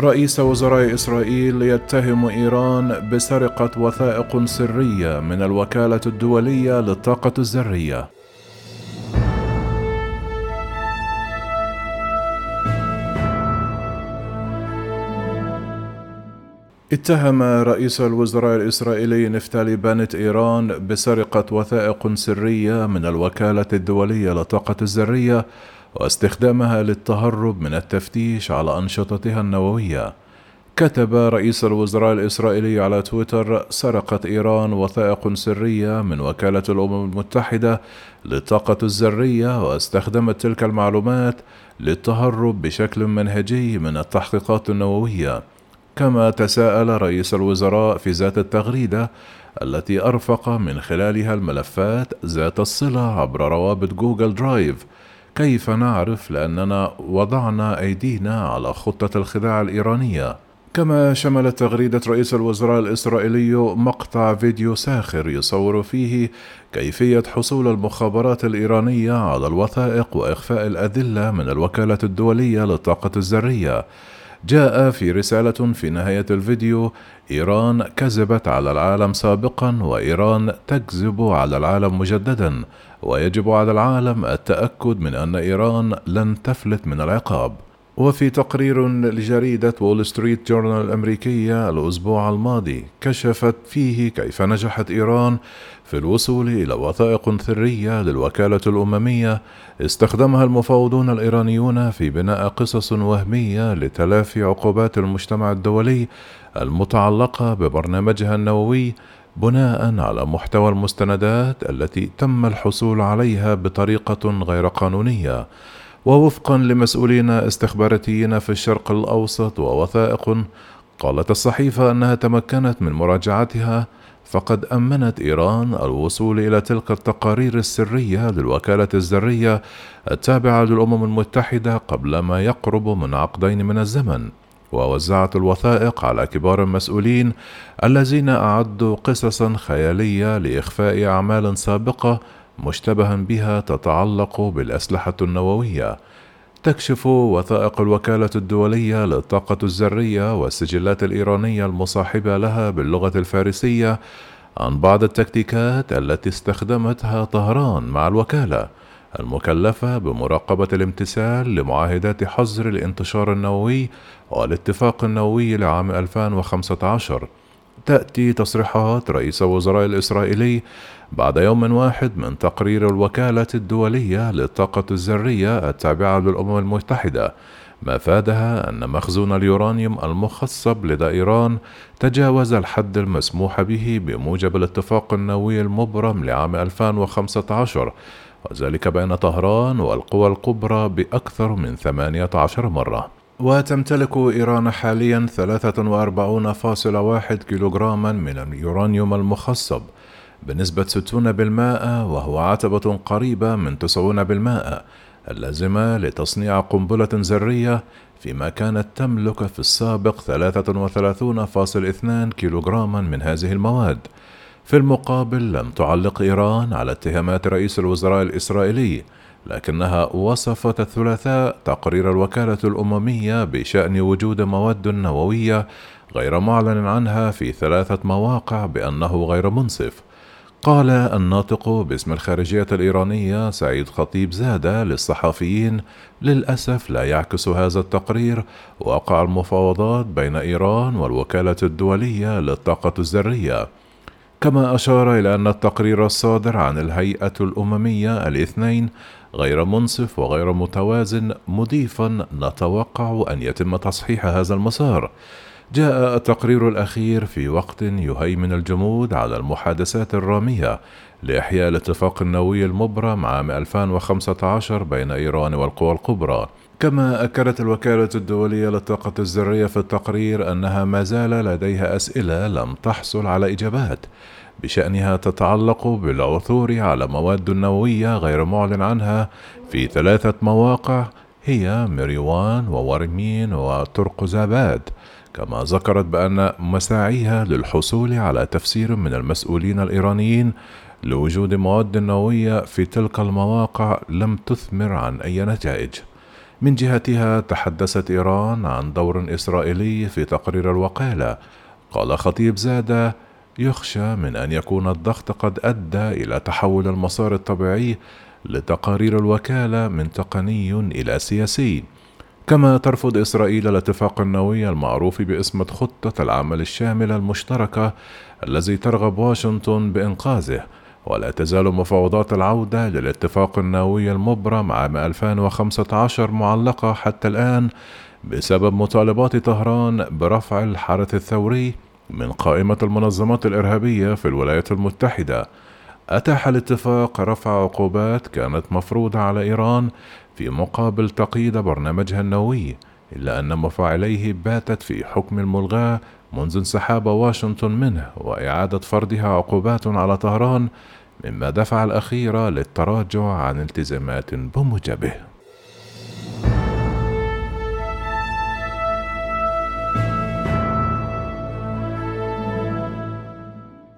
رئيس وزراء إسرائيل يتهم إيران بسرقة وثائق سرية من الوكالة الدولية للطاقة الذرية. اتهم رئيس الوزراء الإسرائيلي نفتالي بانت إيران بسرقة وثائق سرية من الوكالة الدولية للطاقة الذرية واستخدامها للتهرب من التفتيش على أنشطتها النووية. كتب رئيس الوزراء الإسرائيلي على تويتر: سرقت إيران وثائق سرية من وكالة الأمم المتحدة للطاقة الذرية واستخدمت تلك المعلومات للتهرب بشكل منهجي من التحقيقات النووية. كما تساءل رئيس الوزراء في ذات التغريدة التي أرفق من خلالها الملفات ذات الصلة عبر روابط جوجل درايف. كيف نعرف لأننا وضعنا أيدينا على خطة الخداع الإيرانية؟ كما شملت تغريدة رئيس الوزراء الإسرائيلي مقطع فيديو ساخر يصور فيه كيفية حصول المخابرات الإيرانية على الوثائق وإخفاء الأدلة من الوكالة الدولية للطاقة الذرية. جاء في رسالة في نهاية الفيديو إيران كذبت على العالم سابقا وإيران تكذب على العالم مجددا ويجب على العالم التأكد من أن إيران لن تفلت من العقاب. وفي تقرير لجريدة وول ستريت جورنال الأمريكية الأسبوع الماضي كشفت فيه كيف نجحت إيران في الوصول إلى وثائق سرية للوكالة الأممية. استخدمها المفاوضون الإيرانيون في بناء قصص وهمية لتلافي عقوبات المجتمع الدولي المتعلقة ببرنامجها النووي بناء على محتوى المستندات التي تم الحصول عليها بطريقة غير قانونية. ووفقا لمسؤولين استخباراتيين في الشرق الأوسط ووثائق. قالت الصحيفة أنها تمكنت من مراجعتها فقد أمنت إيران الوصول إلى تلك التقارير السرية للوكالة الذرية التابعة للأمم المتحدة قبل ما يقرب من عقدين من الزمن. ووزعت الوثائق على كبار المسؤولين الذين أعدوا قصصا خيالية لإخفاء أعمال سابقة مشتبها بها تتعلق بالأسلحة النووية. تكشف وثائق الوكالة الدولية للطاقة الذرية والسجلات الإيرانية المصاحبة لها باللغة الفارسية عن بعض التكتيكات التي استخدمتها طهران مع الوكالة المكلفة بمراقبة الامتثال لمعاهدات حظر الانتشار النووي والاتفاق النووي لعام 2015 تأتي تصريحات رئيس الوزراء الإسرائيلي بعد يوم واحد من تقرير الوكالة الدولية للطاقة الذرية التابعة للأمم المتحدة. ما فادها أن مخزون اليورانيوم المخصب لدى إيران تجاوز الحد المسموح به بموجب الاتفاق النووي المبرم لعام 2015 وذلك بين طهران والقوى الكبرى بأكثر من 18 مرة. وتمتلك إيران حاليا 43.1 كيلوغراما من اليورانيوم المخصب بنسبة 60% وهو عتبة قريبة من 90% اللازمة لتصنيع قنبلة ذرية فيما كانت تملك في السابق 33.2 كيلوغراما من هذه المواد. في المقابل لم تعلق إيران على اتهامات رئيس الوزراء الإسرائيلي لكنها وصفت الثلاثاء تقرير الوكالة الأممية بشأن وجود مواد نووية غير معلن عنها في ثلاثة مواقع بأنه غير منصف. قال الناطق باسم الخارجية الإيرانية سعيد خطيب زادة للصحفيين للأسف لا يعكس هذا التقرير. واقع المفاوضات بين إيران والوكالة الدولية للطاقة الذرية. كما أشار إلى أن التقرير الصادر عن الهيئة الأممية الاثنين غير منصف وغير متوازن مضيفا نتوقع أن يتم تصحيح هذا المسار. جاء التقرير الأخير في وقت يهيمن الجمود على المحادثات الرامية لإحياء الاتفاق النووي المبرم عام 2015 بين إيران والقوى الكبرى. كما أكدت الوكالة الدولية للطاقة الذرية في التقرير أنها ما زال لديها أسئلة لم تحصل على إجابات. بشأنها تتعلق بالعثور على مواد نووية غير معلن عنها في ثلاثة مواقع هي مريوان وورمين وترقزاباد كما ذكرت بأن مساعيها للحصول على تفسير من المسؤولين الإيرانيين لوجود مواد نووية في تلك المواقع لم تثمر عن أي نتائج. من جهتها تحدثت إيران عن دور إسرائيلي في تقرير الوقالة. قال خطيب زادة يخشى من أن يكون الضغط قد أدى إلى تحول المسار الطبيعي لتقارير الوكالة من تقني إلى سياسي. كما ترفض إسرائيل الاتفاق النووي المعروف باسم خطة العمل الشاملة المشتركة الذي ترغب واشنطن بإنقاذه ولا تزال مفاوضات العودة للاتفاق النووي المبرم عام 2015 معلقة حتى الآن بسبب مطالبات طهران برفع الحرث الثوري من قائمة المنظمات الإرهابية في الولايات المتحدة. أتاح الاتفاق رفع عقوبات كانت مفروضة على إيران في مقابل تقييد برنامجها النووي إلا أن مفاعليه باتت في حكم الملغاة منذ انسحاب واشنطن منه وإعادة فرضها عقوبات على طهران مما دفع الأخير للتراجع عن التزامات بموجبه.